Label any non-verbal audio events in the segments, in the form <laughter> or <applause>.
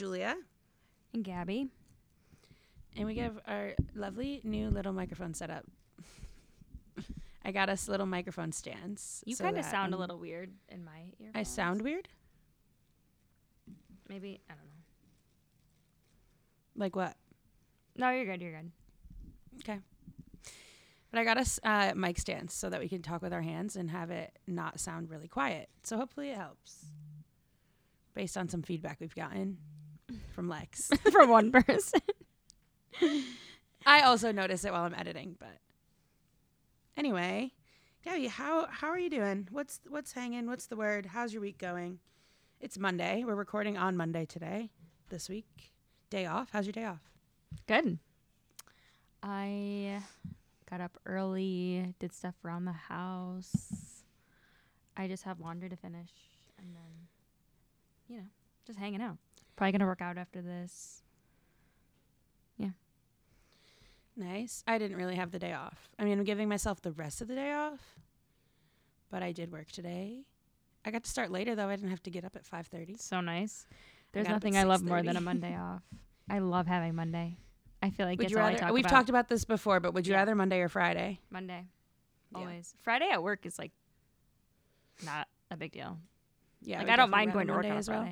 Julia, And Gabby. and we have our lovely new little microphone set up. <laughs> I got us little microphone stands. You so kind of sound a little weird in my ear. I sound weird? Maybe. I don't know. Like what? No, you're good. You're good. Okay. But I got us uh, mic stands so that we can talk with our hands and have it not sound really quiet. So hopefully it helps. Based on some feedback we've gotten from Lex. <laughs> From one person. I also notice it while I'm editing, but anyway, Gabby, how how are you doing? What's what's hanging? What's the word? How's your week going? It's Monday. We're recording on Monday today. This week, day off. How's your day off? Good. I got up early, did stuff around the house. I just have laundry to finish and then, you know, just hanging out. Probably going to work out after this. Yeah. Nice. I didn't really have the day off. I mean, I'm giving myself the rest of the day off, but I did work today. I got to start later though. I didn't have to get up at 5:30. So nice. There's at nothing I love more than a Monday off. I love having Monday. I feel like Would you rather? I talk we've about. talked about this before, but would you Yeah. rather Monday or Friday? Monday. Yeah. Always. Friday at work is like not a big deal. Yeah. like I don't mind going to work Monday on a as well.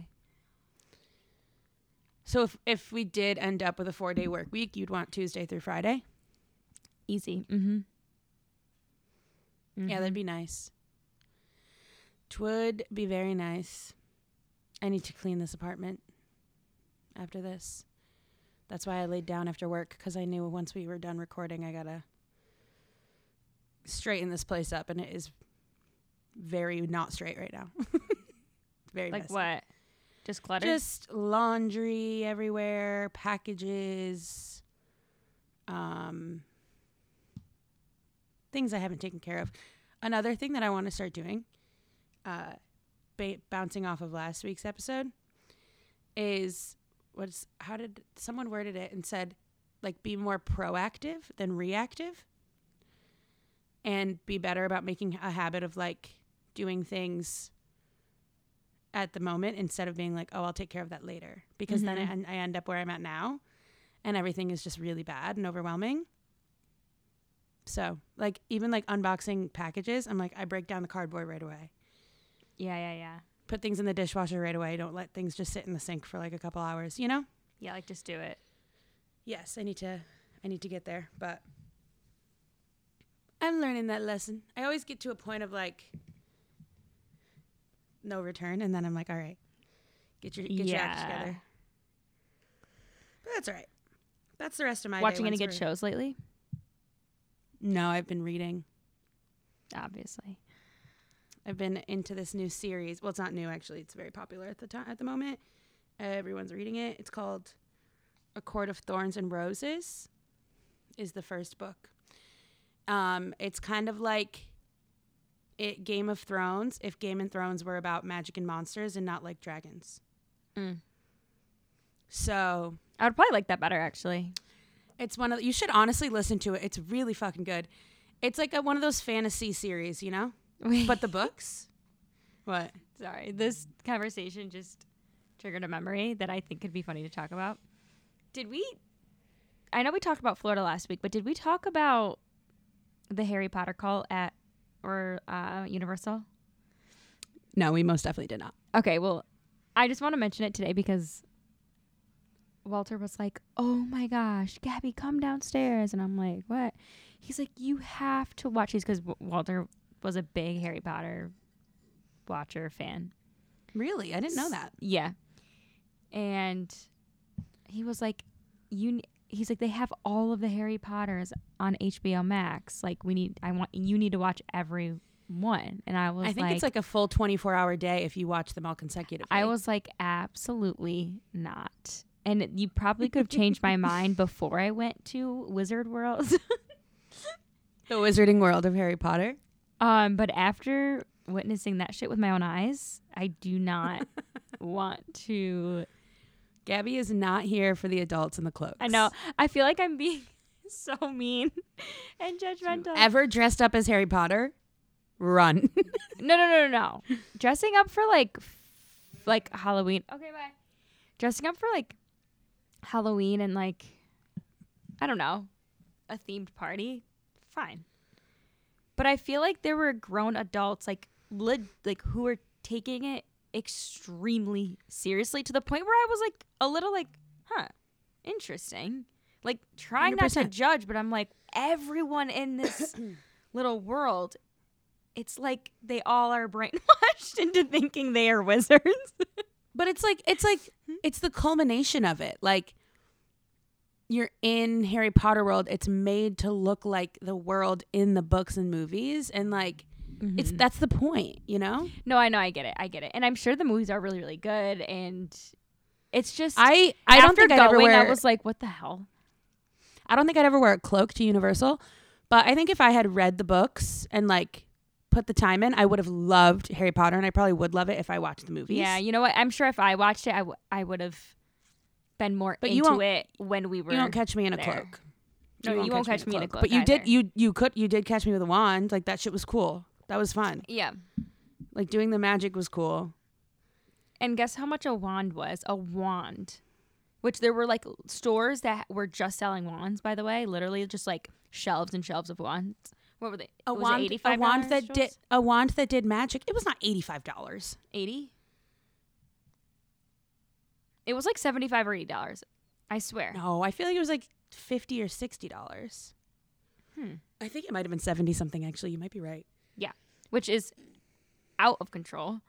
So if if we did end up with a four day work week, you'd want Tuesday through Friday. Easy. Mm-hmm. Yeah, that'd be nice. Twould be very nice. I need to clean this apartment after this. That's why I laid down after work because I knew once we were done recording, I gotta straighten this place up, and it is very not straight right now. <laughs> very like messy. what? Just clutter. Just laundry everywhere, packages, um, things I haven't taken care of. Another thing that I want to start doing, uh, ba- bouncing off of last week's episode, is what's how did someone worded it and said, like, be more proactive than reactive, and be better about making a habit of like doing things at the moment instead of being like, oh, I'll take care of that later. Because then Mhm. I, I end up where I'm at now and everything is just really bad and overwhelming. So, like, even like unboxing packages, I'm like, I break down the cardboard right away. yeah, yeah, yeah. Put things in the dishwasher right away. Don't let things just sit in the sink for like a couple hours, you know? Yeah, like just do it. Yes, I need to I need to get there, but I'm learning that lesson. I always get to a point of like no return and then I'm like, all right. Get your get your act together. But that's all right. That's the rest of my day Watching any good shows lately? No, I've been reading. Obviously. I've been into this new series. Well, it's not new actually. It's very popular at the time at the moment. Everyone's reading it. It's called A Court of Thorns and Roses. Is the first book. Um, it's kind of like it Game of Thrones if Game of Thrones were about magic and monsters and not like dragons. Mm. So I would probably like that better actually. it's one of you should honestly listen to it. It's really fucking good. It's like a, one of those fantasy series, you know. <laughs> But the books, what? Sorry, this conversation just triggered a memory that I think could be funny to talk about. Did we? I know we talked about Florida last week, but did we talk about the Harry Potter call at or uh, Universal? No, we most definitely did not. Okay, well, I just want to mention it today because Walter was like, "Oh my gosh, Gabby, come downstairs," and I'm like, "What?" He's like, "You have to watch these because Walter was a big Harry Potter watcher fan." Really, I didn't know that. Yeah. And he was like, "You." He's like, "They have all of the Harry Potters on HBO Max. Like, we need. I want you need to watch every one." And I was I think like, it's like a full 24 hour day if you watch them all consecutively. I was like, absolutely not. And you probably could have changed my mind <laughs> before I went to Wizard World. <laughs> the Wizarding World of Harry Potter. um, but after witnessing that shit with my own eyes, I do not <laughs> want to. Gabby is not here for the adults in the cloaks. I know. I feel like I'm being <laughs> so mean <laughs> and judgmental. Ever dressed up as Harry Potter? Run. <laughs> no, no, no, no, no. Dressing up for like like Halloween. Okay, bye. Dressing up for like Halloween and like I don't know, a themed party, fine. But I feel like there were grown adults like lit, like who were taking it extremely seriously to the point where I was like a little like, huh, interesting. Like trying not to judge, but I'm like everyone in this <coughs> little world it's like they all are <laughs> brainwashed into thinking they are wizards. <laughs> But it's like it's like hmm? it's the culmination of it. Like you're in Harry Potter world. It's made to look like the world in the books and movies, and like it's mm-hmm. that's the point, you know. no, I know, I get it, I get it, and I'm sure the movies are really, really good, and it's just I I don't think I'd ever going, wear. I was like, what the hell? I don't think I'd ever wear a cloak to Universal, but I think if I had read the books and like put the time in, I would have loved Harry Potter, and I probably would love it if I watched the movies. Yeah, you know what? I'm sure if I watched it, I, w- I would have been more But you into won't- it when we were. you don't catch me in a there. cloak. No, you won't catch me in a cloak But you did. You you could. You did catch me with a wand. Like that shit was cool. That was fun. yeah. Like doing the magic was cool. And guess how much a wand was? A wand. Which there were like stores that were just selling wands, by the way, literally just like shelves and shelves of wands. What were they? A Was wand. A $85 wand that did. A wand that did magic. It was not eighty five dollars. 80 It was like 75 or 80 dollars. I swear. No, I feel like it was like fifty or sixty dollars. Hmm. I think it might have been seventy something. Actually, you might be right. Yeah, which is out of control.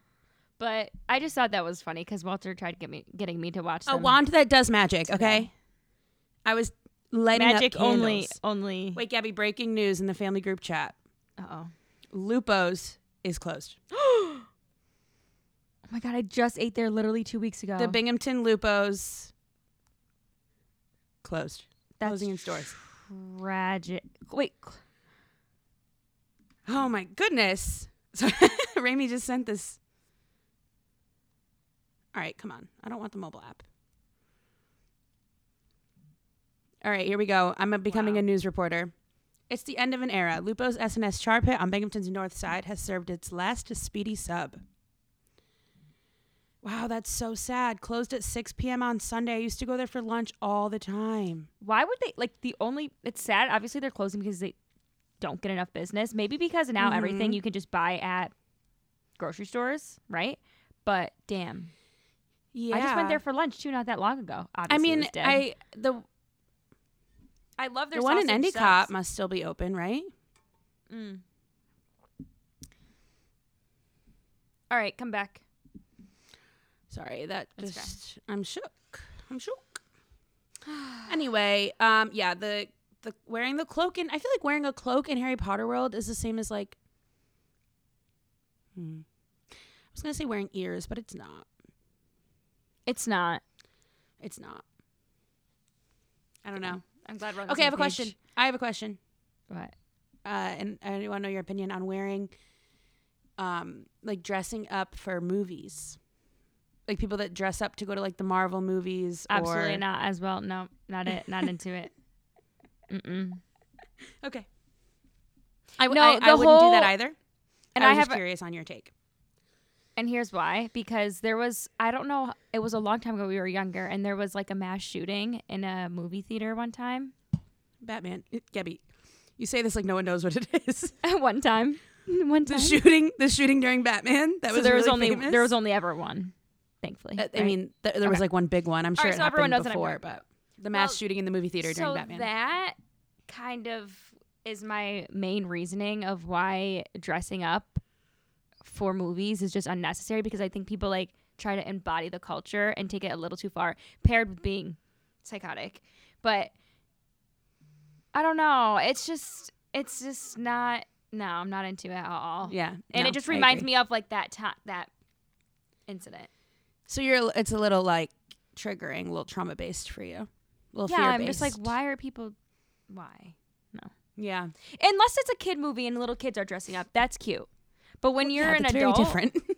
But I just thought that was funny because Walter tried get me getting me to watch A them. wand that does magic. Okay. I was lighting magic up only candles. only Wait, Gabby! Breaking news in the family group chat: Uh-oh. Lupo's is closed. <gasps> Oh my god, I just ate there literally 2 weeks ago. The Binghamton Lupo's closed. That's closing in stores. tragic. Wait, Oh my goodness. <laughs> So Rami just sent this. All right, come on. I don't want the mobile app. All right, here we go. I'm a, becoming Wow. a news reporter. It's the end of an era. Lupo's SNS Char Pit on Binghamton's north side has served its last speedy sub. Wow, that's so sad. Closed at 6 p.m. on Sunday. I used to go there for lunch all the time. why would they like the only it's sad obviously they're closing because they don't get enough business maybe because now everything Mhm. you can just buy at grocery stores right but damn Yeah. i just went there for lunch too not that long ago I obviously it mean. I the i love their the one in Endicott subs. must still be open, right? Mm. all right come back Sorry, that That's just I'm shook. I'm shook. <sighs> anyway, um, yeah, the the wearing the cloak in I feel like wearing a cloak in Harry Potter world is the same as like. Hmm. I was gonna say wearing ears, but it's not. it's not It's not. I don't know. i'm glad we're Okay, I have a same question. I have a question. what Uh, and I want to know your opinion on wearing, um, like dressing up for movies. Like people that dress up to go to like the Marvel movies. absolutely not as well no not it not into it Mm-mm. Okay. I, w- No, I, I wouldn't do that either. and I i was have curious on your take. And here's why because there was, I don't know, it was a long time ago, we were younger, and there was like a mass shooting in a movie theater one time. Batman, Gabby, you say this like no one knows what it <laughs> is. <laughs> one time. One time. the shooting, the shooting during Batman. That so was there was really only famous? there was only ever one, thankfully. Uh, I mean, th- there was like one big one. I'm sure right, it so everyone happened knows that before, but the mass Well, shooting in the movie theater during so Batman. that kind of is my main reasoning of why dressing up for movies is just unnecessary because I think people like try to embody the culture and take it a little too far, paired with being psychotic. But I don't know. It's just it's just not no, I'm not into it at all. yeah, And no, it just reminds me of like that time that incident. So you're, it's a little like triggering, a little trauma based for you. Little yeah, fear I'm just like, why are people why? No. Yeah, Unless it's a kid movie and little kids are dressing up, that's cute. But when you're yeah, an adult, very different. <laughs>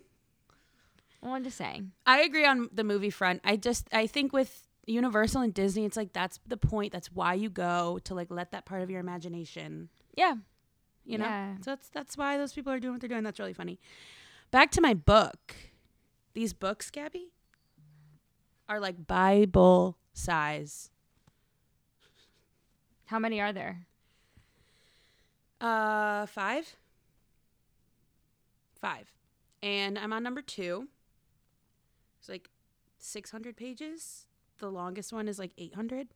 <laughs> well, I'm just saying. I agree on the movie front. I just I think with Universal and Disney, it's like that's the point. That's why you go to like let that part of your imagination, Yeah, you know. Yeah. So that's that's why those people are doing what they're doing. That's really funny. Back to my book. These books, Gabby, are like Bible size. How many are there? Uh, five. Five. And I'm on number two. It's like 600 pages. The longest one is like 800.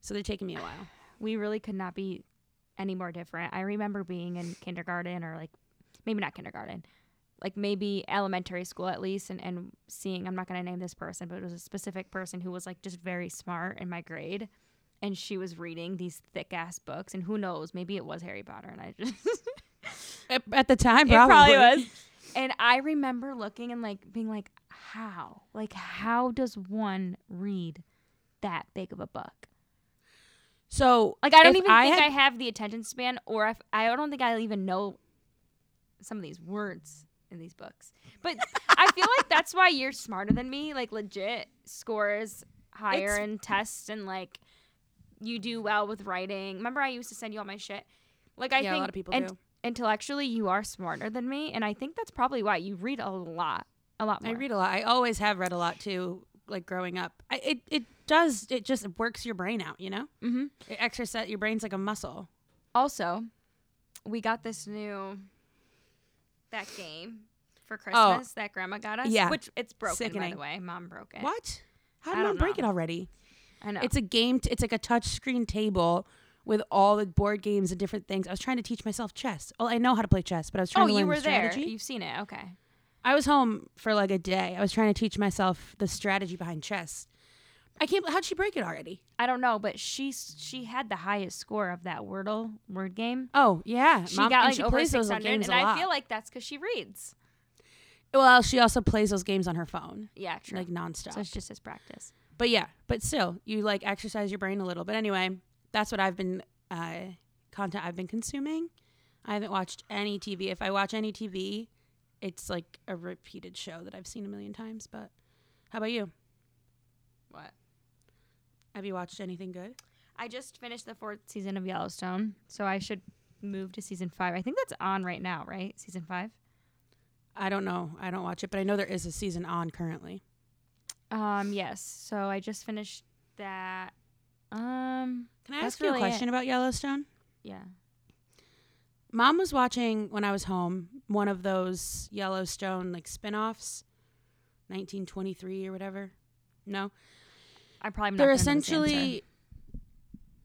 So they're taking me a while. We really could not be any more different. I remember being in kindergarten or like maybe not kindergarten, like maybe elementary school at least, and, and seeing, I'm not going to name this person, but it was a specific person who was like just very smart in my grade. And she was reading these thick ass books. And who knows, maybe it was Harry Potter. And I just, <laughs> At, at the time, it probably. probably was. And I remember looking and like being like, how? Like, how does one read that big of a book? So, Like I don't even I think had- I have the attention span, or if I don't think I even know some of these words in these books. But I feel like that's why you're smarter than me. Like legit scores <laughs> higher It's- in tests, and like you do well with writing. Remember, I used to send you all my shit. Like I yeah, think a lot of people int- do. intellectually you are smarter than me, and I think that's probably why you read a lot, a lot more. I read a lot. I always have read a lot too, like growing up. I, it, it does, it just works your brain out, you know? mm-hmm. It exercise your brain's like a muscle. Also, we got this new that game for Christmas that Grandma got us. Oh. Yeah. which it's broken by Sickening. the way. Mom broke it. What? How did mom break it already? I know. It's a game. T- it's like a touch screen table with all the board games and different things. I was trying to teach myself chess. Well, I know how to play chess, but I was trying oh, to learn you were the there. strategy. You've seen it. Okay. I was home for like a day. I was trying to teach myself the strategy behind chess. I can't. How'd she break it already? I don't know, but she she had the highest score of that Wordle word game. Oh yeah, She Mom, got like she over plays those games and. I feel like that's because she reads. well, she also plays those games on her phone, Yeah, true. like nonstop. so it's just as practice. But yeah, but still, you like exercise your brain a little. But anyway, that's what I've been uh, content I've been consuming. I haven't watched any TV. If I watch any TV, it's like a repeated show that I've seen a million times. But how about you? What? Have you watched anything good? I just finished the fourth season of Yellowstone, so I should move to season five. I think that's on right now, right? Season five. I don't know. I don't watch it, but I know there is a season on currently. Um, yes. So I just finished that. Um, Can I ask you a really it. question about Yellowstone? yeah. Mom was watching when I was home one of those Yellowstone like spin-offs, 1923 or whatever. No. I probably not they're gonna know this answer. essentially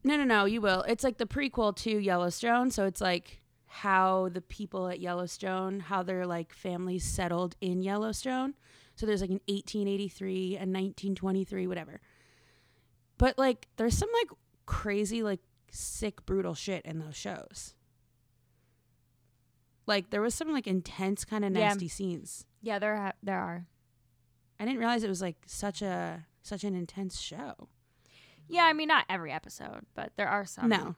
no no no you will it's like the prequel to yellowstone so it's like how the people at yellowstone how their like families settled in yellowstone so there's like an 1883 and 1923 whatever but like there's some like crazy like sick brutal shit in those shows like there was some like intense kind of Yeah. nasty scenes Yeah, there ha- there are. i didn't realize it was like such a such an intense show Yeah, I mean not every episode, but there are some. No.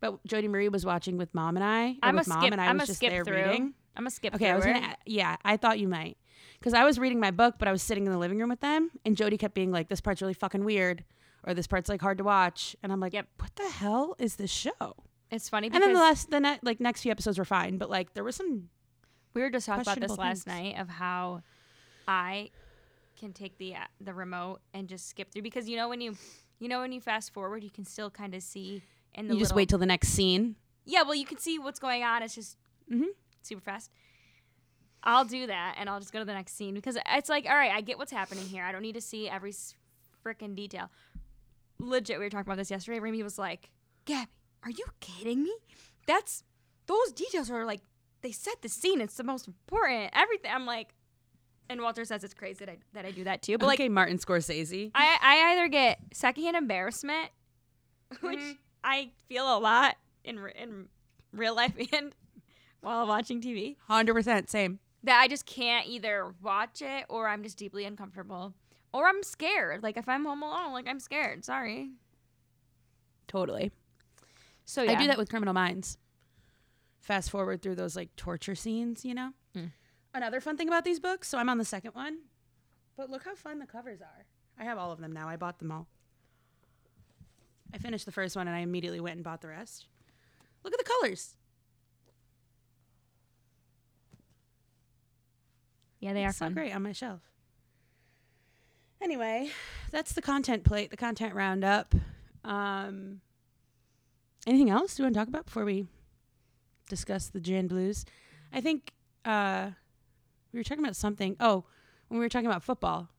But Jody Marie was watching with mom and I. I'm a with mom skip. and I I'm was a just skip there through. reading. I'm a skip. Okay, I was gonna. Yeah, I thought you might, because I was reading my book, but I was sitting in the living room with them, and Jody kept being like, "This part's really fucking weird," or "This part's like hard to watch," and I'm like, Yep. "What the hell is this show?" It's funny And then the last, the ne- like next few episodes were fine, but like there was some. we were just talking about this last things. night of how I can take the uh, the remote and just skip through because you know when you you know when you fast forward you can still kind of see in the You just wait till the next scene. yeah well you can see what's going on it's just Mhm. super fast i'll do that and i'll just go to the next scene because it's like all right i get what's happening here i don't need to see every freaking detail legit we were talking about this yesterday Remy was like gabby are you kidding me that's those details are like they set the scene it's the most important everything i'm like and walter says it's crazy that i, that I do that too but like okay, Martin Scorsese. I, I either get secondhand embarrassment, which Mhm. I feel a lot in in real life <laughs> and while watching TV, Hundred percent, same. That I just can't either watch it or I'm just deeply uncomfortable or I'm scared. Like if I'm home alone, like I'm scared. Sorry. Totally. So yeah, I do that with Criminal Minds. Fast forward through those like torture scenes, you know? Mm. Another fun thing about these books, so I'm on the second one, but look how fun the covers are. I have all of them now. I bought them all. I finished the first one and I immediately went and bought the rest. Look at the colors. Yeah, they are so fun. great on my shelf. Anyway, that's the content plate, the content roundup. Um, anything else do you want to talk about before we discuss the Jan Blues? I think uh, we were talking about something. Oh, when we were talking about football,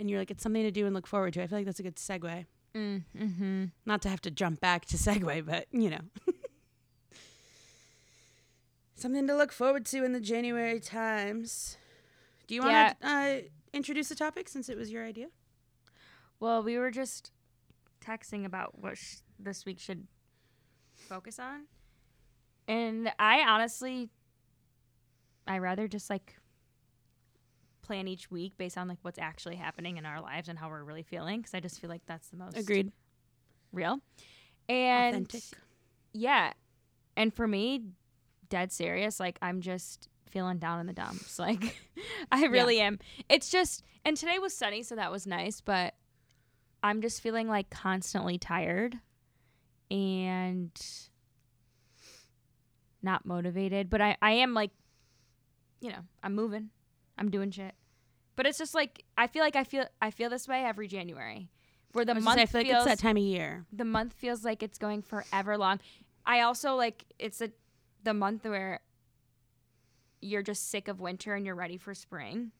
and you're like, it's something to do and look forward to. I feel like that's a good segue. Mm, mm-hmm. Not to have to jump back to segue, but you know. <laughs> Something to look forward to in the January Times. Do you want to uh, introduce the topic since it was your idea? Well, we were just texting about what sh- this week should focus on. And I honestly, I rather just like plan each week based on like what's actually happening in our lives and how we're really feeling because I just feel like that's the most Agreed. real. And Authentic. yeah. And for me, dead serious, like I'm just feeling down in the dumps. <laughs> Like I really am. It's just and today was sunny, so that was nice, but I'm just feeling like constantly tired and not motivated. But I, I am like you know, I'm moving. I'm doing shit. But it's just like I feel like I feel I feel this way every January. Where the month say, I feel like feels it's that time of year. the month feels like it's going forever long. I also like it's a the month where you're just sick of winter and you're ready for spring.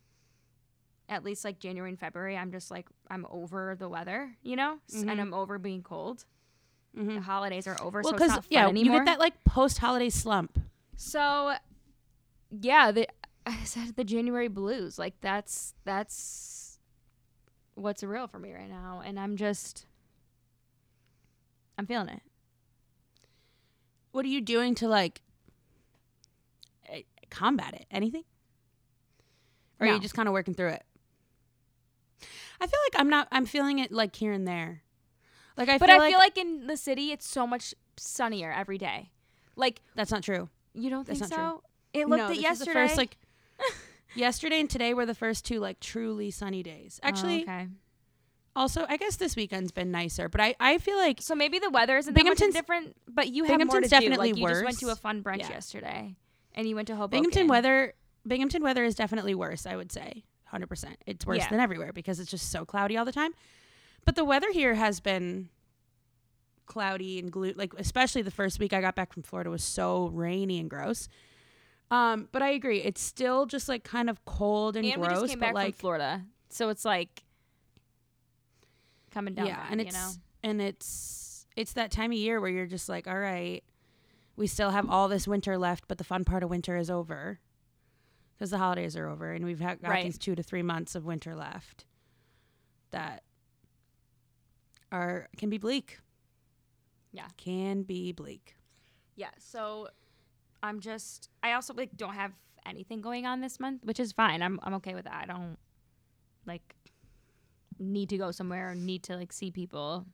At least like January and February, I'm just like I'm over the weather, you know, Mhm. and I'm over being cold. Mm-hmm. The holidays are over, Well, so it's because not fun yeah, anymore. you get that like post-holiday slump. So, yeah, the <laughs> I said the January blues. Like that's that's what's real for me right now, and I'm just I'm feeling it. What are you doing to like combat it? Anything? Or are No. you just kind of working through it? I feel like I'm not. I'm feeling it like here and there. Like I but feel I like feel like in the city, it's so much sunnier every day. Like that's not true. you don't That's think not so? true. It looked no, at this is yesterday. the first like yesterday and today were the first two like truly sunny days. Oh, Actually, okay. also I guess this weekend's been nicer, but I I feel like So maybe the weather isn't that much different, but you have more to Binghamton's do. definitely Like you just went to a fun brunch Yeah. yesterday, and you went to Hoboken. Binghamton weather Binghamton weather is definitely worse, I would say. 100%. It's worse Yeah. than everywhere because it's just so cloudy all the time. But the weather here has been cloudy and glue like especially the first week I got back from Florida was so rainy and gross. Um, but I agree. It's still just like kind of cold and, and we gross, just came but back like from Florida, so it's like coming down. yeah, and you it's know? and it's it's that time of year where you're just like, all right, we still have all this winter left, but the fun part of winter is over because the holidays are over, and we've ha- got Right. these two to three months of winter left that are can be bleak. Yeah. can be bleak. Yeah, so I'm just I also like don't have anything going on this month, which is fine. I'm I'm okay with that. I don't like need to go somewhere or need to like see people.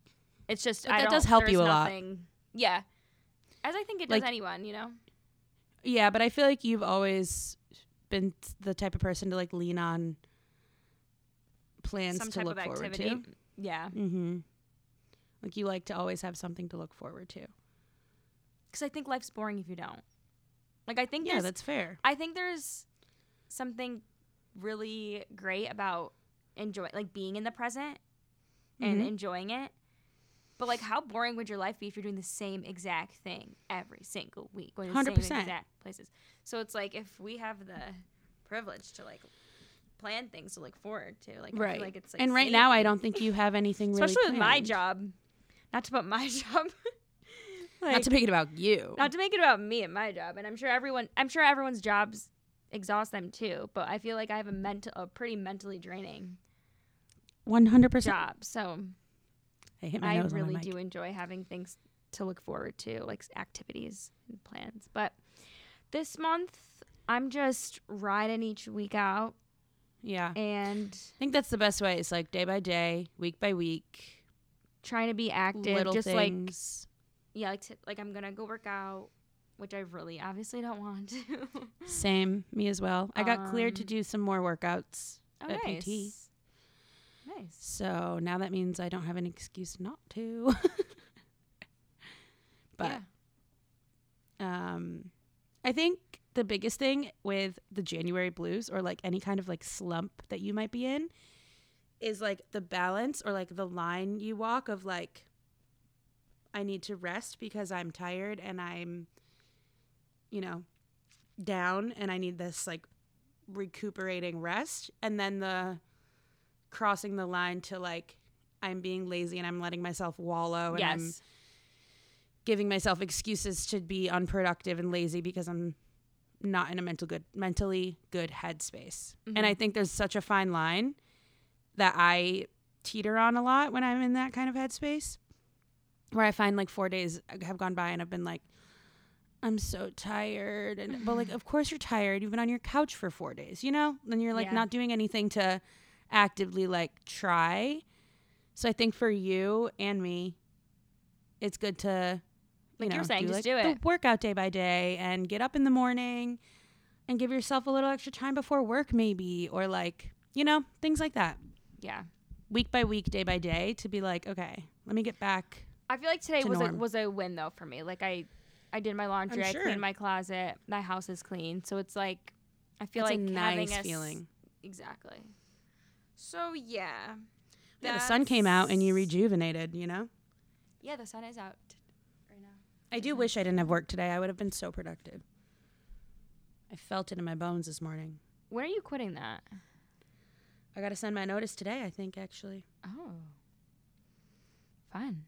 It's just that does help you a lot. Yeah. As I think it does Like- anyone, you know? Yeah, but I feel like you've always been the type of person to like lean on plans Some to look forward activity. to. Yeah. Mm-hmm. Like you like to always have something to look forward to. Cuz I think life's boring if you don't. Like I think Yeah, that's fair. I think there's something really great about enjoy like being in the present and Mhm. enjoying it. But like how boring would your life be if you're doing the same exact thing every single week, going to the same 100%. exact places? So it's like if we have the privilege to like plan things to look forward to, like I right. feel like it's like and right now, I don't think you have anything really. especially with my job. Not to put my <laughs> job like, Not to make it about you. not to make it about me and my job and i'm sure everyone i'm sure everyone's jobs exhaust them too but i feel like i have a mental a pretty mentally draining One hundred percent. job so I hit my i nose really do enjoy having things to look forward to like activities and plans but this month i'm just riding each week out Yeah, And I think that's the best way. It's like day by day, week by week, trying to be active little just like things. yeah like to, like i'm gonna go work out which i really obviously don't want to <laughs> Same, me as well. I got cleared to Um, do some more workouts, oh, At nice. PT. Nice so now that means I don't have an excuse not to. <laughs> but yeah. um, I think the biggest thing with the January blues or like any kind of like slump that you might be in is like the balance or like the line you walk of like I need to rest because I'm tired and I'm you know down and I need this like recuperating rest and then the crossing the line to like I'm being lazy and I'm letting myself wallow and I'm giving myself excuses to be unproductive and lazy because I'm not in a mental good mentally good headspace. And Mm-hmm. I think there's such a fine line that I teeter on a lot when I'm in that kind of headspace. Where I find like 4 days have gone by and I've been like I'm so tired and but like <sighs> of course you're tired. You've been on your couch for 4 days, you know? Then you're like Yeah. not doing anything to actively like try. So I think for you and me it's good to you Like know, you're saying, do just like do the it. workout day by day and get up in the morning and give yourself a little extra time before work maybe or like you know things like that Yeah. week by week day by day to be like okay let me get back I feel like today to was a, was a win though for me. Like I, I did my laundry. I cleaned my closet. My house is clean. So it's like, I feel That's like a having nice s- feeling Exactly. So yeah. yeah, the sun came out and you rejuvenated you know Yeah, the sun is out right now. i do wish i didn't have work today i would have been so productive i felt it in my bones this morning When are you quitting that? i gotta send my notice today i think actually Oh. Fun.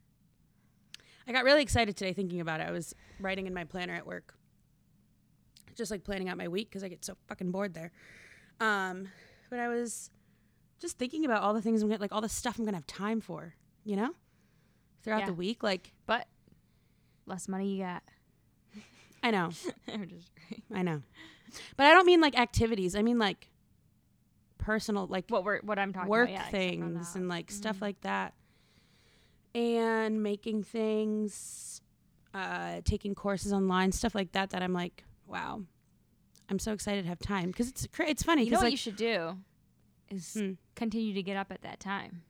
I got really excited today thinking about it. I was writing in my planner at work, just like planning out my week because I get so fucking bored there. Um, but I was just thinking about all the things I'm gonna like, all the stuff I'm gonna have time for, you know, throughout Yeah. the week. Like, But less money you got. I know, <laughs> I'm just I know, but I don't mean like activities. I mean like personal, like what we're what I'm talking work about. Yeah, things and like stuff Mhm. like that and making things uh taking courses online stuff like that that i'm like wow i'm so excited to have time because it's it's funny You know what like you should do is Hmm. continue to get up at that time.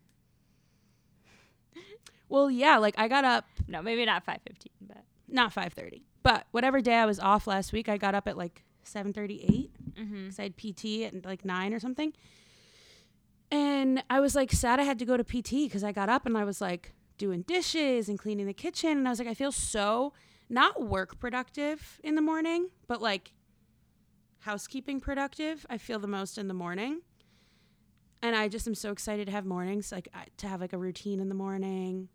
<laughs> well yeah like i got up No, maybe not 5:15, but not 5.30 but whatever day i was off last week i got up at like 7.38 mm-hmm. because i had pt at like 9 or something and i was like sad i had to go to pt because i got up and i was like doing dishes and cleaning the kitchen and i was like i feel so not work productive in the morning but like housekeeping productive i feel the most in the morning and i just am so excited to have mornings like I- to have like a routine in the morning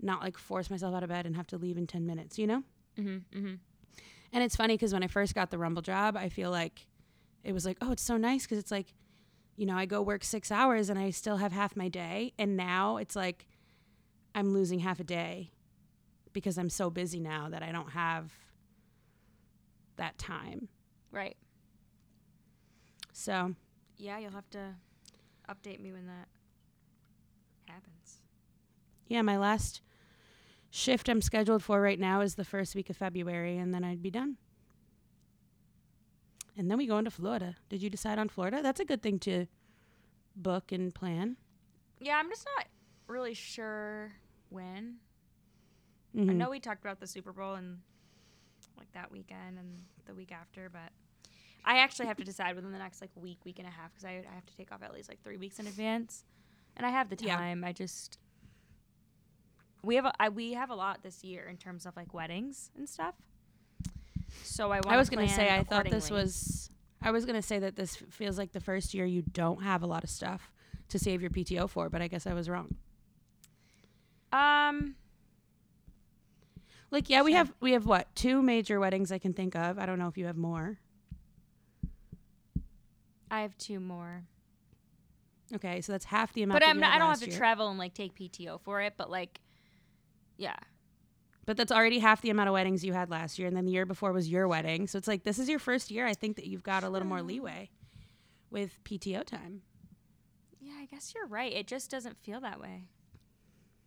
not like force myself out of bed and have to leave in 10 minutes you know Mm-hmm. Mm-hmm. and it's funny because when I first got the Rumble job, I feel like it was like, oh, it's so nice because it's like, you know, I go work six hours and I still have half my day. And now it's like I'm losing half a day because I'm so busy now that I don't have that time. Right. So Yeah, you'll have to update me when that happens. yeah, my last shift I'm scheduled for right now is the first week of February, and then I'd be done. And then we go into Florida. Did you decide on Florida? That's a good thing to book and plan. Yeah, I'm just not really sure when. I Mhm. know we talked about the Super Bowl and like that weekend and the week after, but I actually have to decide within the next like week, week and a half because I, I have to take off at least like three weeks in advance, and I have the Yeah. time. I just we have a, I, we have a lot this year in terms of like weddings and stuff. So I. I was going to say I thought this was I was going to say that this feels like the first year you don't have a lot of stuff to save your PTO for, but I guess I was wrong. um Like yeah, we Sure. have we have what? Two major weddings I can think of. I don't know if you have more. I have two more, Okay, so that's half the amount but I'm not, I don't have to year. travel and like take PTO for it. But like, yeah, But that's already half the amount of weddings you had last year and then the year before was your wedding. So it's like this is your first year. I think that you've got a little more leeway with PTO time. yeah. I guess you're right. It just doesn't feel that way.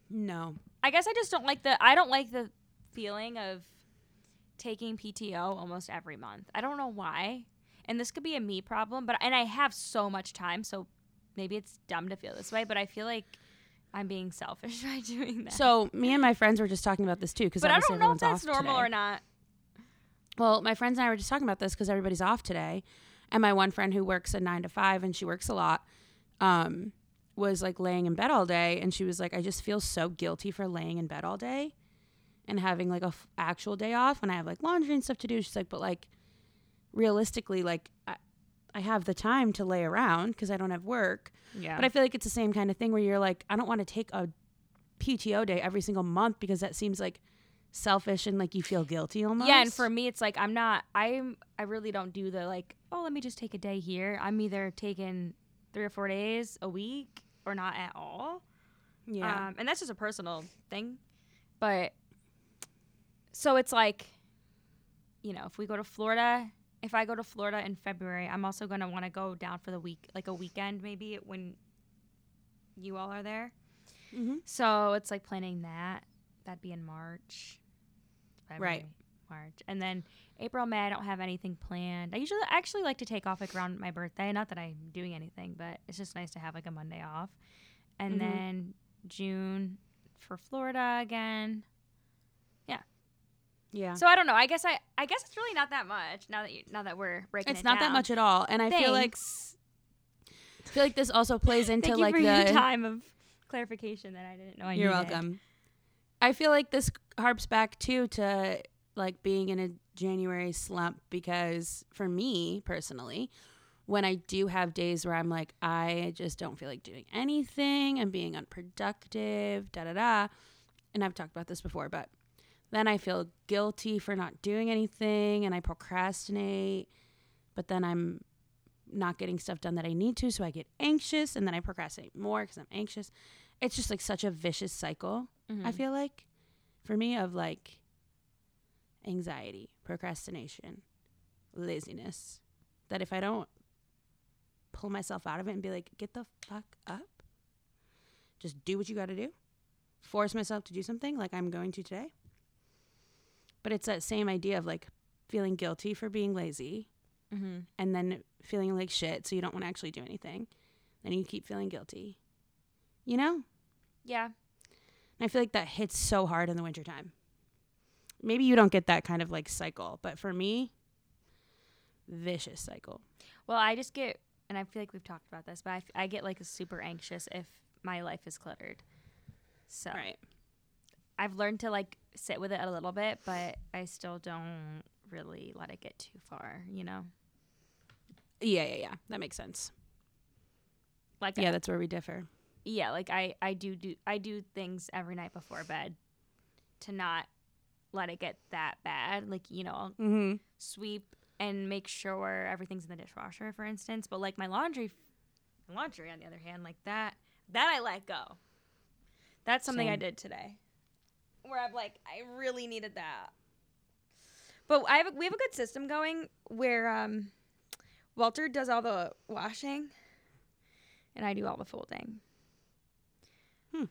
No. I guess I just don't like the I don't like the feeling of taking PTO almost every month. I don't know why. And this could be a me problem, but and I have so much time, so maybe it's dumb to feel this way, but I feel like I'm being selfish <laughs> by doing that. So me and my friends were just talking about this too because but I don't know if that's normal today. or not. Well, my friends and I were just talking about this because everybody's off today, and my one friend who works a nine to five and she works a lot, um, was like laying in bed all day, and she was like, I just feel so guilty for laying in bed all day, and having like a f- actual day off when I have like laundry and stuff to do. She's like, but like realistically, like I, I have the time to lay around because I don't have work. Yeah. But I feel like it's the same kind of thing where you're like, I don't want to take a PTO day every single month because that seems like selfish and like you feel guilty almost. Yeah, and for me, it's like I'm not. I'm. I really don't do the like. Oh, let me just take a day here. I'm either taking three or four days a week or not at all. yeah, Um, and that's just a personal thing. But so it's like, you know, if we go to Florida, if I go to Florida in February, I'm also going to want to go down for the week, like a weekend maybe when you all are there. mm-hmm. So it's like planning that. That'd be in March. Right. March. And then April, May, I don't have anything planned. I usually actually like to take off like around my birthday. Not that I'm doing anything, but it's just nice to have like a Monday off. And Mhm. then June for Florida again. Yeah. So I don't know. I guess I I guess it's really not that much now that you now that we're breaking it's it not that much at all, and I feel like I feel like this also plays <laughs> into like you for your the. time of clarification that I didn't know I You're needed. welcome. I feel like this harps back too to like being in a January slump because for me personally, when I do have days where I'm like, I just don't feel like doing anything, I'm being unproductive, da da da. And I've talked about this before, but then I feel guilty for not doing anything and I procrastinate, but then I'm not getting stuff done that I need to, so I get anxious and then I procrastinate more because I'm anxious. It's just like such a vicious cycle. I Mhm. feel like for me of like anxiety, procrastination, laziness that if I don't pull myself out of it and be like get the fuck up, just do what you got to do, force myself to do something like I'm going to today. But it's that same idea of like feeling guilty for being lazy Mhm. and then feeling like shit so you don't want to actually do anything. Then you keep feeling guilty. You know? Yeah. And I feel like that hits so hard in the wintertime. Maybe you don't get that kind of like cycle, but for me, vicious cycle. Well, I just get, and I feel like we've talked about this, but I, f- I get like super anxious if my life is cluttered. So I've learned to like sit with it a little bit, but I still don't really let it get too far, you know? Yeah, yeah, yeah. That makes sense. Like, Yeah, I- that's where we differ. yeah, like I, I do do, I do things every night before bed to not let it get that bad. Like, you know, Mm-hmm. sweep and make sure everything's in the dishwasher, for instance. But like my laundry, laundry on the other hand, like that, that I let go. That's something I did today, where I'm like, I really needed that. But I have a, we have a good system going where um, Walter does all the washing, and I do all the folding. Hmm.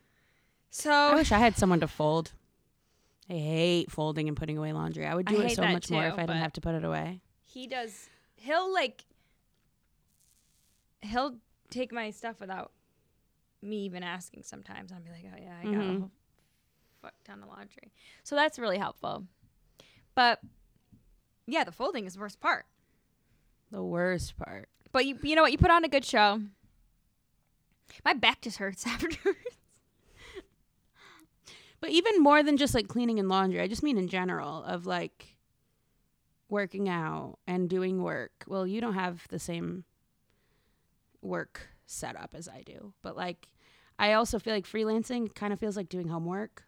So I wish I had <laughs> someone to fold. I hate folding and putting away laundry. I would I do it so much more if I didn't have to put it away. he does he'll like he'll take my stuff without me even asking sometimes i'll be like oh yeah i got Mhm. whole fuck ton of laundry so that's really helpful but yeah the folding is the worst part The worst part. but you, you know what you put on a good show my back just hurts <laughs> afterwards But even more than just like cleaning and laundry, I just mean in general of like working out and doing work. Well, you don't have the same work setup as I do, but like I also feel like freelancing kind of feels like doing homework.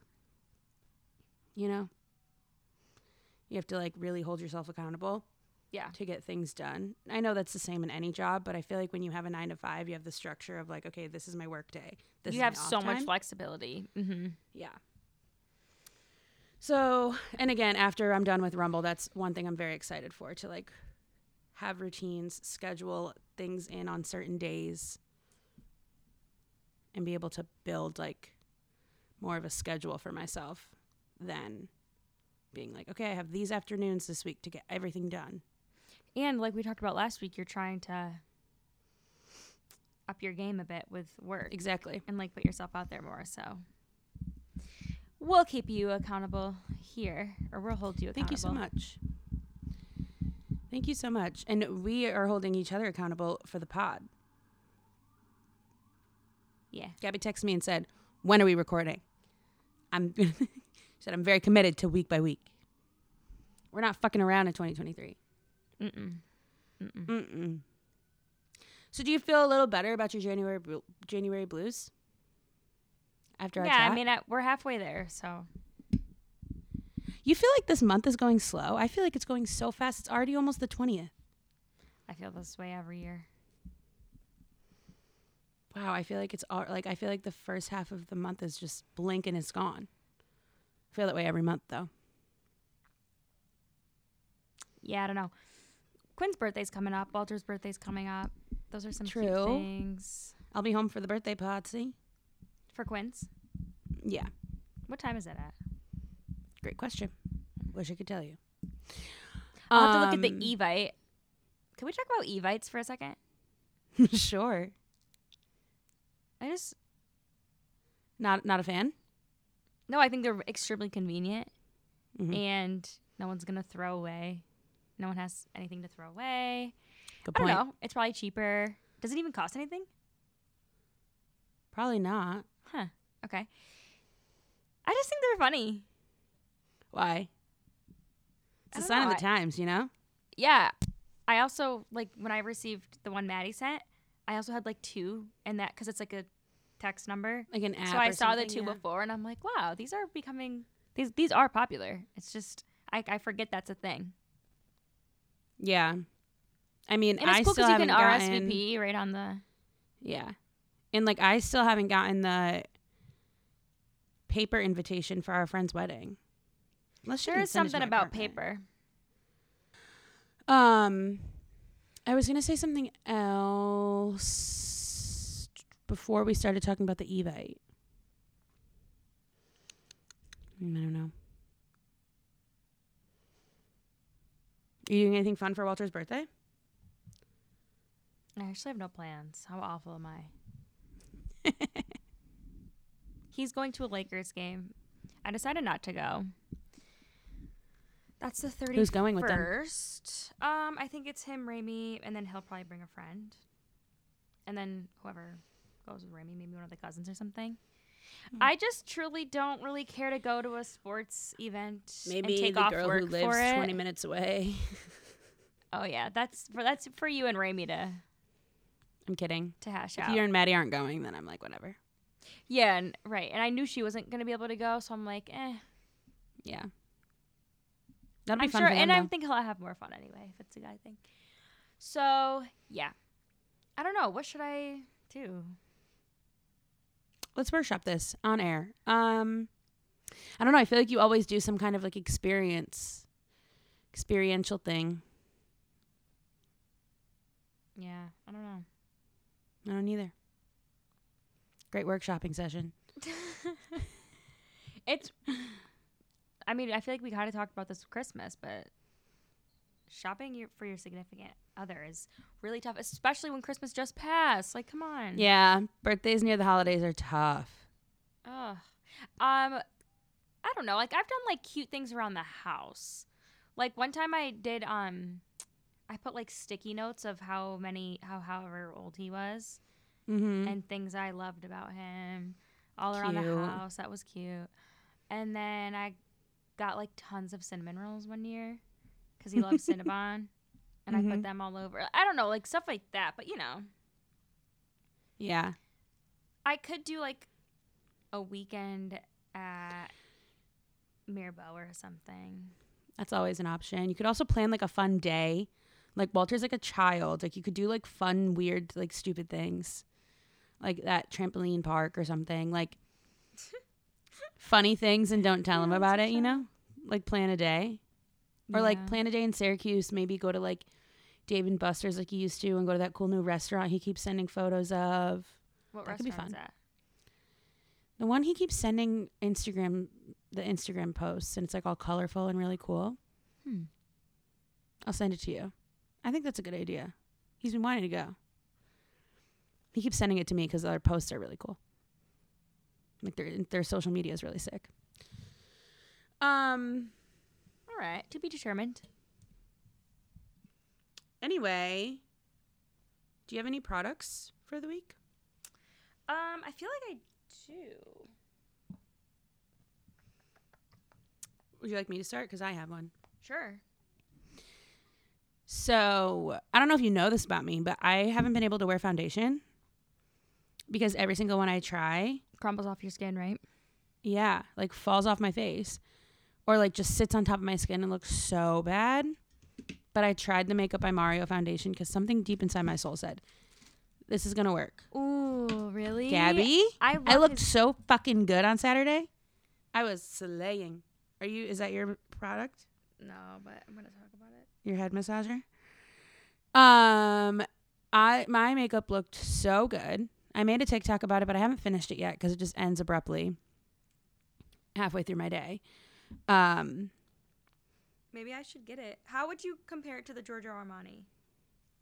You know? You have to like really hold yourself accountable yeah to get things done. I know that's the same in any job, but I feel like when you have a 9 to 5, you have the structure of like okay, this is my work day. This you is have so much flexibility mm-hmm. Yeah. So, and again, after I'm done with Rumble, that's one thing I'm very excited for to like have routines, schedule things in on certain days, and be able to build like more of a schedule for myself than being like, okay, I have these afternoons this week to get everything done. and like we talked about last week you're trying to up your game a bit with work Exactly. and like put yourself out there more. So we'll keep you accountable here, or we'll hold you accountable. Thank you so much. Thank you so much. And we are holding each other accountable for the pod. Yeah. Gabby texted me and said, "When are we recording?" I'm <laughs> said I'm very committed to week by week. We're not fucking around in 2023. Mm-mm. Mm-mm. Mm-mm. So do you feel a little better about your January January blues? After Yeah? I mean, I, we're halfway there, so you feel like this month is going slow. I feel like it's going so fast. It's already almost the 20th. I feel this way every year. Wow, I feel like it's all like I feel like the first half of the month is just blink and it's gone. I feel that way every month though. Yeah, I don't know. Quinn's birthday's coming up. Walter's birthday's coming up. Those are some True. things I'll be home for the birthday party. for Quinn's. Yeah, What time is it at? great question. Wish I could tell you. I'll have to look at Um, the Evite. Can we talk about Evites for a second? <laughs> sure. I just Not not a fan. No, I think they're extremely convenient, Mhm. and no one's gonna throw away. No one has anything to throw away. Good I point. don't know. It's probably cheaper. Does it even cost anything? Probably not. Huh. Okay. I just think they're funny. Why? It's a sign know, of the times, you know. Yeah. I also like when I received the one Maddie sent. I also had like two, and that because it's like a text number. Like an app. so I saw the two yeah. before, and I'm like, wow, these are becoming these these are popular. It's just I, I forget that's a thing. Yeah. I mean, And it's I cool still you can haven't gotten. RSVP right on the. Yeah. And like I still haven't gotten the paper invitation for our friend's wedding. She There can is send it to something about paper. Um I was gonna say something else before we started talking about the Evite. I don't know. Are you doing anything fun for Walter's birthday? I actually have no plans. How awful am I? <laughs> He's going to a Lakers game. I decided not to go. That's the 31st. Who's going with them? First, um, I think it's him, Rami, and then he'll probably bring a friend. And then whoever goes with Rami, maybe one of the cousins or something. Hmm. I just truly don't really care to go to a sports event Maybe and take the off girl work who lives. 20 minutes away. <laughs> Oh yeah, that's for that's for you and Rami to I'm kidding. to hash If out. If you and Maddie aren't going, then I'm like, whatever. Yeah, and right. And I knew she wasn't gonna be able to go, so I'm like, eh. Yeah. That'll be I'm fun sure, and I though. think he'll have more fun anyway if it's a guy thing. So yeah, I don't know. What should I do? Let's workshop this on air. Um, I don't know. I feel like you always do some kind of like experience, experiential thing. Yeah, I don't know. I don't either. Great workshopping session. <laughs> It's. I mean, I feel like we kind of talked about this Christmas, but shopping your, for your significant other is really tough, especially when Christmas just passed. Like, come on. Yeah, birthdays near the holidays are tough. Ugh. Um, I don't know. Like I've done like cute things around the house. Like one time I did um, I put like sticky notes of how many how however old he was Mm-hmm. and things I loved about him all around the house. That was cute. And then I got like tons of cinnamon rolls one year because he loves Cinnabon. <laughs> And I Mhm. put them all over. I don't know, like stuff like that. But you know, yeah. I could do like a weekend at Mirbeau or something. That's always an option. You could also plan like a fun day. Like Walter's like a child. Like you could do like fun, weird, like stupid things. Like that trampoline park or something. Like <laughs> funny things and don't tell Yeah, him about it, you know? Like plan a day. Or like Yeah. plan a day in Syracuse, maybe go to like Dave and Buster's like you used to and go to that cool new restaurant he keeps sending photos of. What that could be restaurant is fun. that? The one he keeps sending Instagram the Instagram posts and it's like all colorful and really cool. Hmm. I'll send it to you. I think that's a good idea. He's been wanting to go. He keeps sending it to me because their posts are really cool. Like their their social media is really sick. Um, right, to be determined. Anyway, do you have any products for the week? Um, I feel like I do. Would you like me to start? Because I have one. Sure. So I don't know if you know this about me, but I haven't been able to wear foundation because every single one I try, Crumbles off your skin, right? yeah, like falls off my face or like just sits on top of my skin and looks so bad. But I tried the Makeup by Mario foundation because something deep inside my soul said, this is going to work. Ooh, really? Gabby, I I looked his- so fucking good on Saturday. I was slaying. Are you, is that your product? No, but I'm gonna talk about it. your head massager. Um, I my makeup looked so good. I made a TikTok about it, but I haven't finished it yet because it just ends abruptly halfway through my day. Um, Maybe I should get it. How would you compare it to the Giorgio Armani?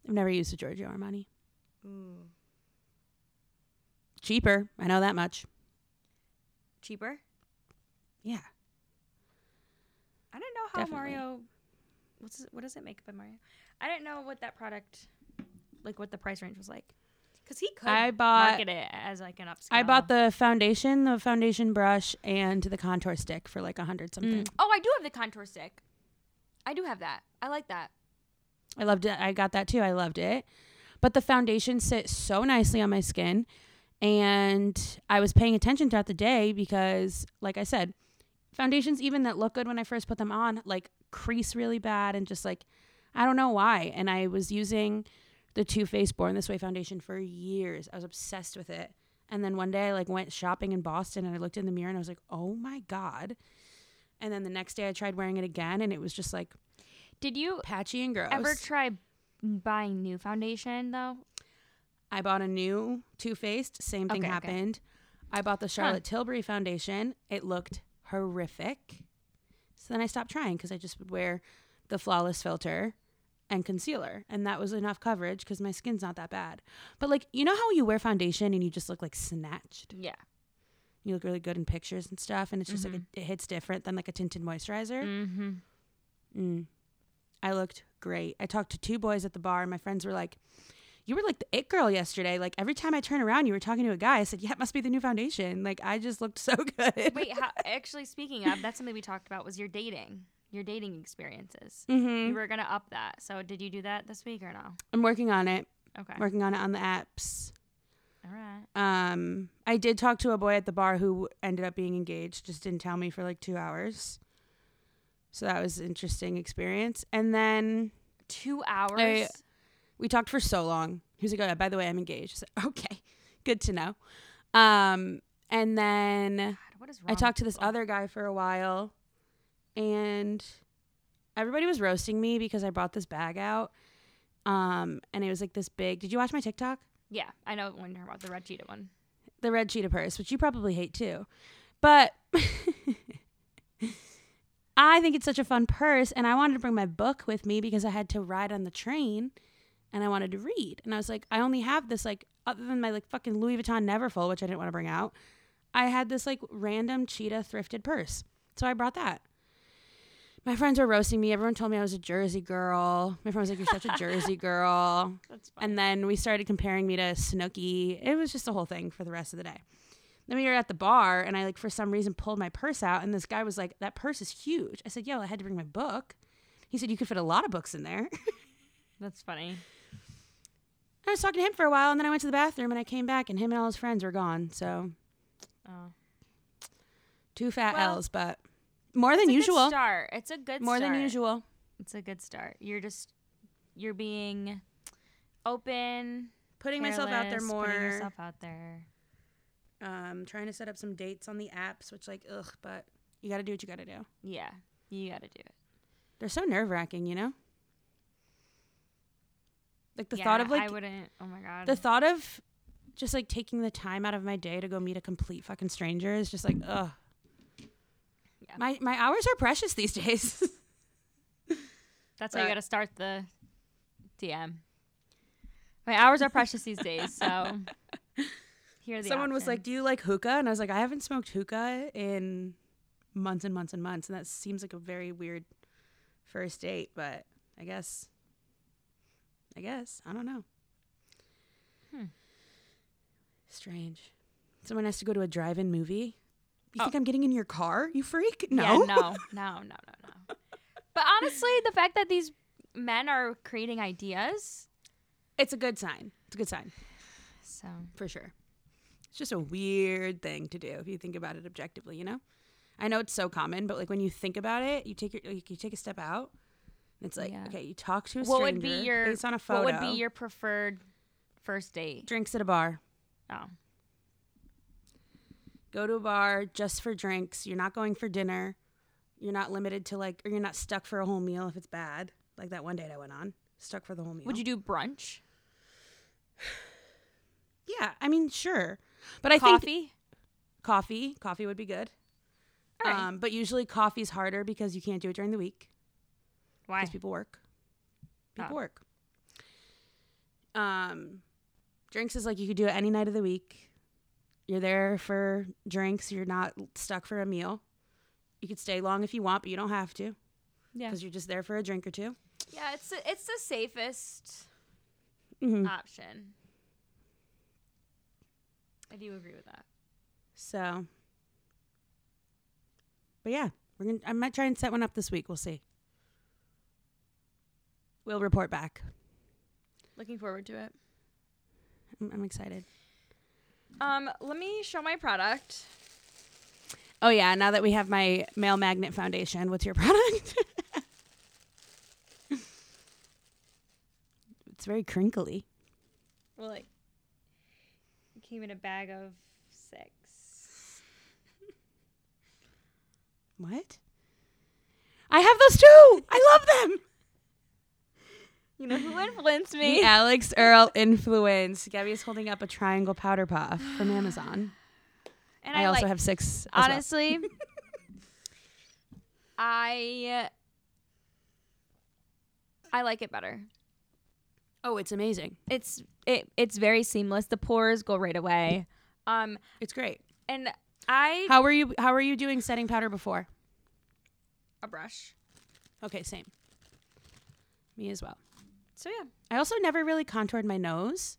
I've never used a Giorgio Armani. Ooh. Cheaper, I know that much. Cheaper? Yeah, I didn't know how Definitely. Mario. What's what does it make by Mario? I didn't know what that product, like what the price range was like. Cause he could I bought market it as like an upscale. I bought the foundation, the foundation brush, and the contour stick for like a hundred something. Mm. Oh, I do have the contour stick. I do have that. I like that. I loved it. I got that too. I loved it. But the foundation sits so nicely on my skin. And I was paying attention throughout the day because, like I said, foundations, even that look good when I first put them on, like crease really bad and just like, I don't know why. And I was using the Too Faced Born This Way foundation for years. I was obsessed with it. And then one day I like went shopping in Boston and I looked in the mirror and I was like, oh my God. And then the next day I tried wearing it again and it was just like Did you patchy and gross. ever try buying new foundation though? I bought a new Too Faced. Same thing Okay, okay. happened. I bought the Charlotte Tilbury foundation. It looked horrific. So then I stopped trying because I just would wear the flawless filter and concealer, and that was enough coverage because my skin's not that bad. But like, you know how you wear foundation and you just look like snatched. Yeah. You look really good in pictures and stuff, and it's just like a, it hits different than like a tinted moisturizer. Mm-hmm. Mm. I looked great. I talked to two boys at the bar, and my friends were like, You were like the it girl yesterday. Like every time I turn around, you were talking to a guy. I said, Yeah, it must be the new foundation. Like I just looked so <laughs> good. Wait, how, actually, speaking of, that's something we talked about was your dating, your dating experiences. hmm You were gonna up that. So did you do that this week or no? I'm working on it. Okay. Working on it on the apps. All right. Um, I did talk to a boy at the bar who ended up being engaged. Just didn't tell me for like two hours. So that was an interesting experience. And then Two hours. we talked for so long. He was like, "Oh, yeah, by the way, I'm engaged." I said, <laughs> "Okay, good to know." Um, and then God, what is wrong? I talked to this other guy for a while, and everybody was roasting me because I brought this bag out. Um, and it was like this big. Did you watch my TikTok? Yeah, I know when you're about the red cheetah one. The red cheetah purse, which you probably hate too, but <laughs> I think it's such a fun purse, and I wanted to bring my book with me because I had to ride on the train, and I wanted to read. And I was like, I only have this like other than my like fucking Louis Vuitton Neverfull, which I didn't want to bring out. I had this like random cheetah thrifted purse, so I brought that. My friends were roasting me. Everyone told me I was a Jersey girl. My friend was like, "You're such a Jersey <laughs> girl." That's funny. And then we started comparing me to Snooki. It was just a whole thing for the rest of the day. Then we were at the bar, and I like for some reason pulled my purse out, and this guy was like, "That purse is huge." I said, "Yo, I had to bring my book." He said, "You could fit a lot of books in there." <laughs> That's funny. I was talking to him for a while, and then I went to the bathroom, and I came back, and him and all his friends were gone. So Oh. two fat Well, L's, but more than usual. It's a good usual. start. It's a good More than usual. It's a good start. You're just you're being open, Putting myself out there more. Putting yourself out there. um, trying to set up some dates on the apps, which like ugh, but you got to do what you got to do. Yeah, you got to do it. They're so nerve wracking, you know. Like the yeah, thought of like I wouldn't. Oh my god. the thought of just like taking the time out of my day to go meet a complete fucking stranger is just like ugh. Yeah. My my hours are precious these days. <laughs> That's how you got to start the DM. My hours are precious these days, so <laughs> here are the Someone was like, "Do you like hookah?" And I was like, "I haven't smoked hookah in months and months and months." And that seems like a very weird first date, but I guess I guess. I don't know. Hmm. Strange. Someone has to go to a drive-in movie. You Oh. think I'm getting in your car? You freak? No. Yeah, no, <laughs> no, no, no, no. But honestly, the fact that these men are creating ideas, It's a good sign. It's a good sign so for sure. It's just a weird thing to do if you think about it objectively. You know, I know it's so common, but like when you think about it, you take your like, you take a step out. And it's like Yeah. okay, you talk to a stranger what would be your based on a photo. what would be your preferred first date? drinks at a bar? Oh, Go to a bar just for drinks. You're not going for dinner. You're not limited to like, or you're not stuck for a whole meal if it's bad. Like that one date I went on, stuck for the whole meal. would you do brunch? Yeah, I mean, sure, but I think Coffee? coffee, coffee would be good. Right. Um, but usually coffee's harder because you can't do it during the week Why? because people work. People Oh. work. Um, drinks is like you could do it any night of the week. You're there for drinks. You're not stuck for a meal. You could stay long if you want, but you don't have to Yeah, because you're just there for a drink or two. yeah. It's the, it's the safest Mm-hmm. option. I do agree with that. So, but yeah, we're gonna. I might try and set one up this week. We'll see. We'll report back. Looking forward to it. I'm, I'm excited. Um, let me show my product. Oh yeah, now that we have my male magnet foundation, what's your <laughs> product? it's very crinkly. Well, like, it came in a bag of six. What? I have those too. I love them. You know who influenced The me? Alix Earle influence. Gabby is holding up a triangle powder puff from <sighs> Amazon. And I, I, also like, have six. as well. honestly, <laughs> I I like it better. Oh, it's amazing. It's it it's very seamless. The pores go right away. Um, It's great. and I How were you? How were you doing setting powder before? a brush. Okay, same. Me as well. So yeah, I also never really contoured my nose,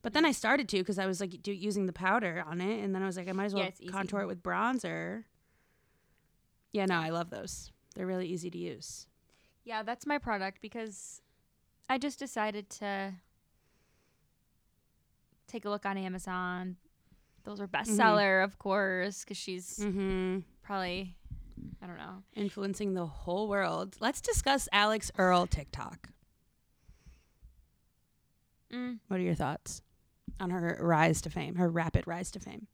but then I started to because I was like do, using the powder on it, and then I was like, I might as well Yeah, contour it with bronzer. Yeah, no, I love those. They're really easy to use. yeah, that's my product because I just decided to take a look on Amazon. Those are bestseller, of course, because she's Mm-hmm. probably I don't know. Influencing the whole world. Let's discuss Alix Earle TikTok. Mm, What are your thoughts on her rise to fame? Her rapid rise to fame.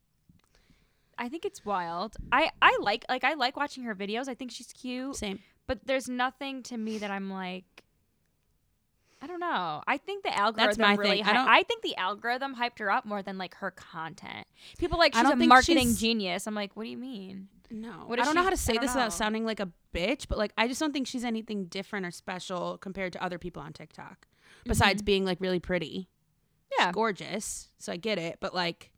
I think it's wild. I I like like I like watching her videos. I think she's cute. Same. but there's nothing to me that I'm like I don't know. I think the algorithm That's my really thing. I hy- don't- I, think the algorithm hyped her up more than like her content. People like I she's a marketing she's- genius. I'm like, what do you mean? No, What I don't know how to say this know. without sounding like a bitch, but like I just don't think she's anything different or special compared to other people on TikTok. Besides being like really pretty, Mm-hmm. Yeah. She's gorgeous, so I get it. But like,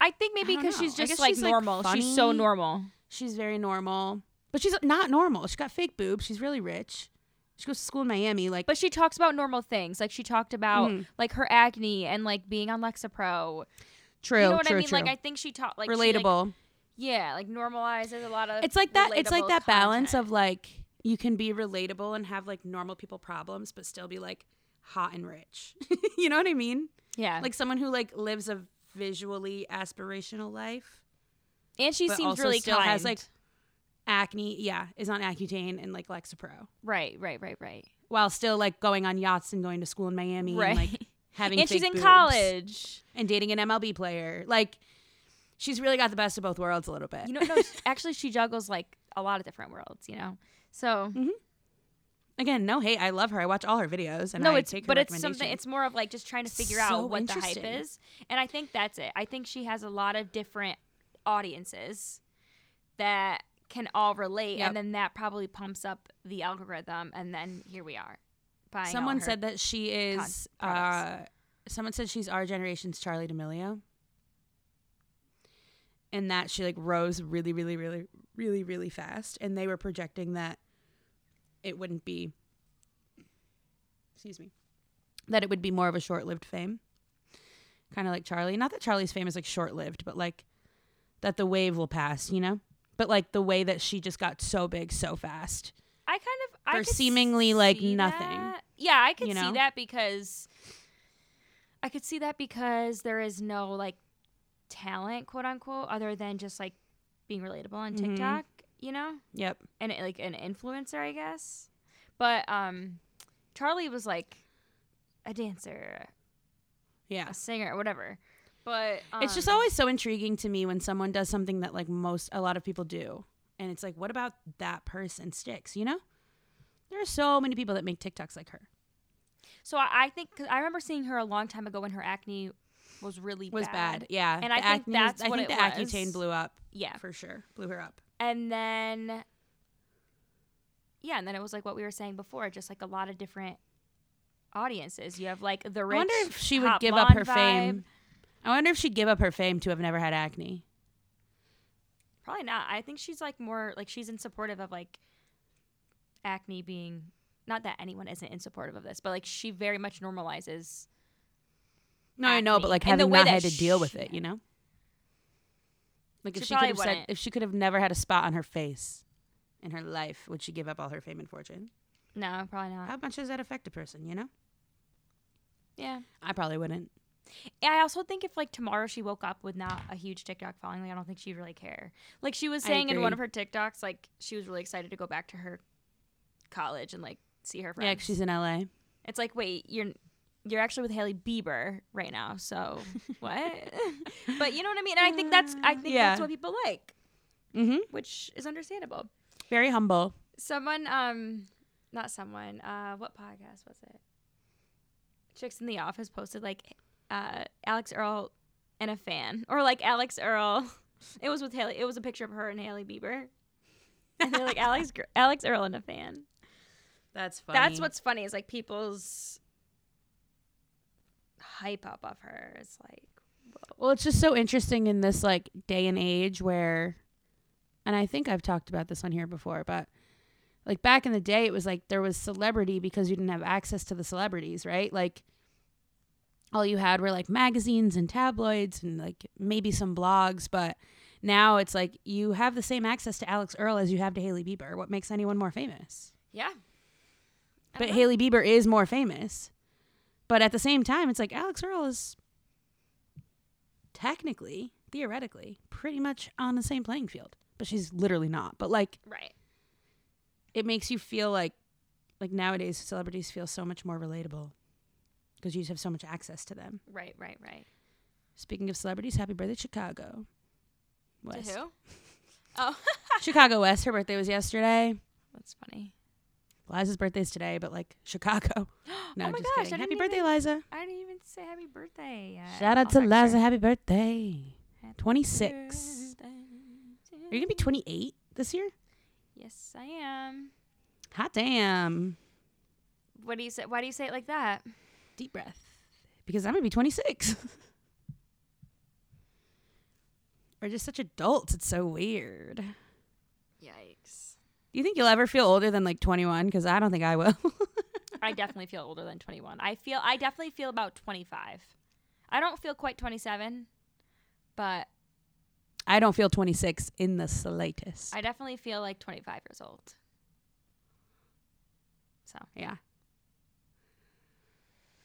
I think maybe because she's just like she's, like, normal. she's so normal. she's very normal, but she's not normal. She's got fake boobs. She's really rich. She goes to school in Miami. Like, But she talks about normal things. Like she talked about Mhm. like her acne and like being on Lexapro. true, you know what true, I mean? true. Like I think she taught like she, like- relatable. yeah, like normalizes a lot of it's like that. It's like relatable that balance of like you can be relatable and have like normal people problems, but still be like hot and rich. <laughs> you know what I mean? yeah. like someone who like lives a visually aspirational life and she seems really still kind. has, like, acne yeah is on accutane and like lexapro right, right, right, right. while still like going on yachts and going to school in miami Right. and like <laughs> having and she's in college. and dating an mlb player like she's really got the best of both worlds a little bit You know, no, <laughs> actually, she juggles like a lot of different worlds. You know, so mm-hmm. Again no hate i love her i watch all her videos and no, I it's take her but it's something. It's more of like just trying to figure So out what the hype is, and I think that's it. I think she has a lot of different audiences that can all relate, Yep. and then that probably pumps up the algorithm, and then here we are. buying someone said that she is uh someone said she's our generation's charli d'amelio and that she like rose really really really really really fast and they were projecting that it wouldn't be excuse me that it would be more of a short-lived fame. Kind of like Charli. Not that Charli's fame is like short-lived, but like that the wave will pass, you know? But like the way that she just got so big so fast. I kind of I For seemingly, like, nothing. that. Yeah, I could You see that because I could see that because there is no like talent, quote unquote, other than just like being relatable on Mhm. TikTok, you know, Yep. and it, like an influencer, I guess. But um, Charli was like a dancer, Yeah. a singer, whatever. But it's just um, always so intriguing to me when someone does something that like most a lot of people do. And it's like, what about that person sticks, you know? There are so many people that make TikToks like her. So I, I think cause I remember seeing her a long time ago when her acne was really Was bad. Yeah. And I think acne was- that's I what think it the was. chain blew up Yeah, for sure. Blew her up. And then yeah, and then it was like what we were saying before, just like a lot of different audiences. You have like the rich. I wonder if she would give up her blonde fame. I wonder if she'd give up her fame to have never had acne. Probably not. I think she's like more like she's in supportive of like acne being not that anyone isn't in supportive of this, but like she very much normalizes. No, I know, but like having not had to deal with it, you know? Like if She she, could have said if she could have never had a spot on her face in her life, would she give up all her fame and fortune? No, probably not. How much does that affect a person, you know? yeah. I probably wouldn't. I also think if like tomorrow she woke up with not a huge TikTok following, like I don't think she'd really care. Like she was saying in one of her TikToks, like she was really excited to go back to her college and like see her friends. Yeah, 'cause she's in LA. It's like, wait, you're you're actually with Hailey Bieber right now, so <laughs> what? <laughs> but you know what I mean? And I think that's I think Yeah. that's what people like, Mm-hmm. which is understandable. Very humble. Someone, um, not someone. Uh, what podcast was it? Chicks in the Office posted like, uh, Alix Earle and a fan, <laughs> or like Alix Earle. It was with Hailey. It was a picture of her and Hailey Bieber, and they're like Alex Alix Earle and a fan. That's funny. That's what's funny is like people's hype up of her. It's like, Well, it's just so interesting in this like day and age where and I think I've talked about this on here before, but like back in the day it was like there was celebrity because you didn't have access to the celebrities, right? Like all you had were like magazines and tabloids and like maybe some blogs, but now it's like you have the same access to Alix Earle as you have to Hailey Bieber. What makes anyone more famous? yeah. But know. Hailey Bieber is more famous. But at the same time, it's like Alix Earle is technically, theoretically, pretty much on the same playing field. But she's literally not. But like right. it makes you feel like like nowadays celebrities feel so much more relatable because you just have so much access to them. Right, right, right. Speaking of celebrities, happy birthday Chicago. West. To who? Oh, <laughs> Chicago West. Her birthday was yesterday. that's funny. Liza's birthday's today, but like Chicago. <gasps> No, oh my just gosh, kidding. Happy birthday, even, Liza. I didn't even say happy birthday. Shout out to. Liza. Happy birthday. 26. birthday Are you going to be 28 this year? Yes, I am. Hot damn. What do you say? Why do you say it like that? Deep breath. Because I'm going to be 26. <laughs> We're just such adults. It's so weird. Yikes. Do you think you'll ever feel older than like 21? Because I don't think I will. <laughs> I definitely feel older than 21. I feel I definitely feel about 25. I don't feel quite 27, but I don't feel 26 in the slightest. I definitely feel like 25 years old. So, yeah.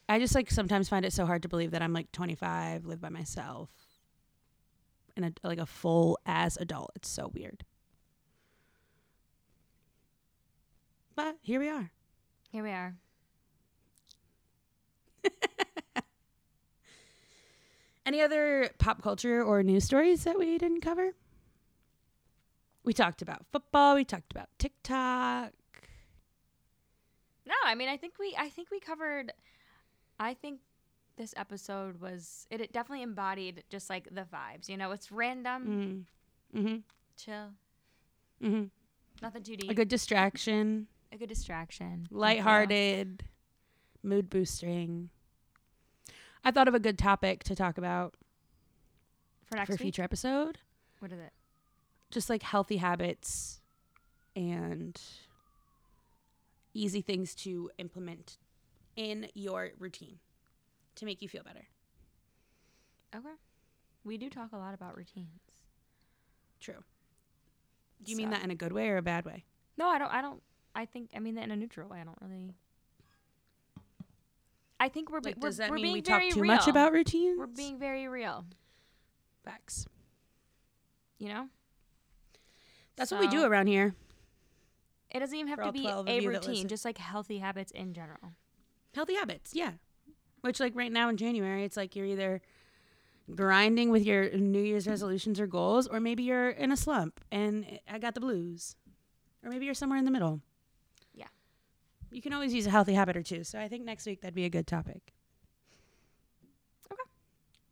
I just like sometimes find it so hard to believe that I'm like 25, live by myself, and a, like a full as adult. It's so weird. But here we are. here we are. <laughs> Any other pop culture or news stories that we didn't cover? We talked about football. We talked about TikTok. No, I mean, I think we I think we covered I think this episode was it, it definitely embodied just like the vibes. You know, it's random, Mm. Mm-hmm. chill, Mm-hmm. nothing too deep. A good distraction, a good distraction. lighthearted, mood boosting. I thought of a good topic to talk about For next for future episode. What is it? Just like healthy habits and easy things to implement in your routine to make you feel better. Okay. We do talk a lot about routines. True. Do you mean that in a good way or a bad way? No, I don't. I don't. I think I mean that in a neutral way. I don't really. I think we're Like, we're, does that we're mean being we talk too real. much about routines? We're being very real. facts. You know. That's what we do around here. It doesn't even have to be a routine. Just like healthy habits in general. Healthy habits, yeah. Which, like right now in January, it's like you're either grinding with your New Year's resolutions or goals, or maybe you're in a slump and I got the blues, or maybe you're somewhere in the middle. You can always use a healthy habit or two. So I think next week that'd be a good topic. Okay.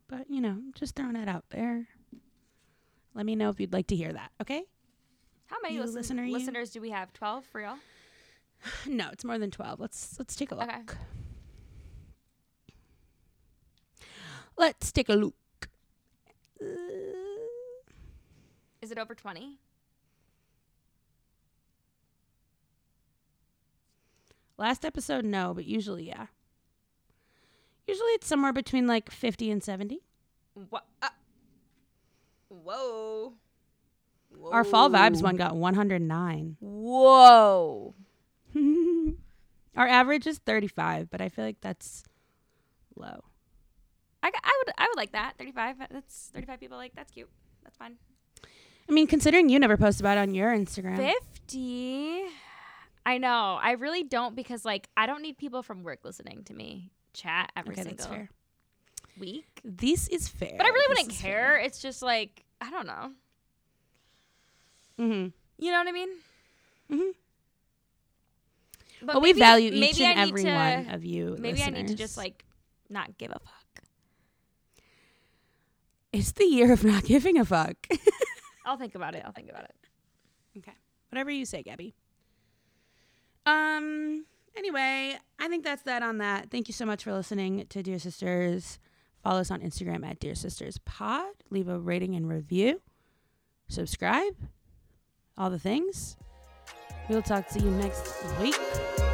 But, you know, just throwing it out there. Let me know if you'd like to hear that, okay? How many listen- listener, listeners do we have? Twelve for real? <sighs> No, it's more than 12. Let's let's take a look. Okay. Let's take a look. Uh, Is it over twenty? Last episode, no, but usually, yeah. Usually it's somewhere between like 50 and 70. What? Uh, whoa. Our fall vibes one got 109. Whoa. <laughs> Our average is 35, but I feel like that's low. I, I would I would like that. Thirty five. That's thirty five people. Like that's cute. That's fine. I mean, considering you never post about it on your Instagram. Fifty. I know. I really don't because like I don't need people from work listening to me chat every okay, single fair. week. This is fair. But I really This wouldn't care. It's just like I don't know. fair. Mhm. You know what I mean? Mm-hmm. But Well, we value each and every to- one of you. Maybe I need to just like not give a fuck. It's the year of not giving a fuck. I'll think about it. I'll think about it. Okay. Whatever you say, Gabby. Um. Anyway, I think that's that on that. Thank you so much for listening to Dear Sisters. Follow us on Instagram at Dear Sisters Pod. Leave a rating and review. Subscribe. All the things. We'll talk to you next week.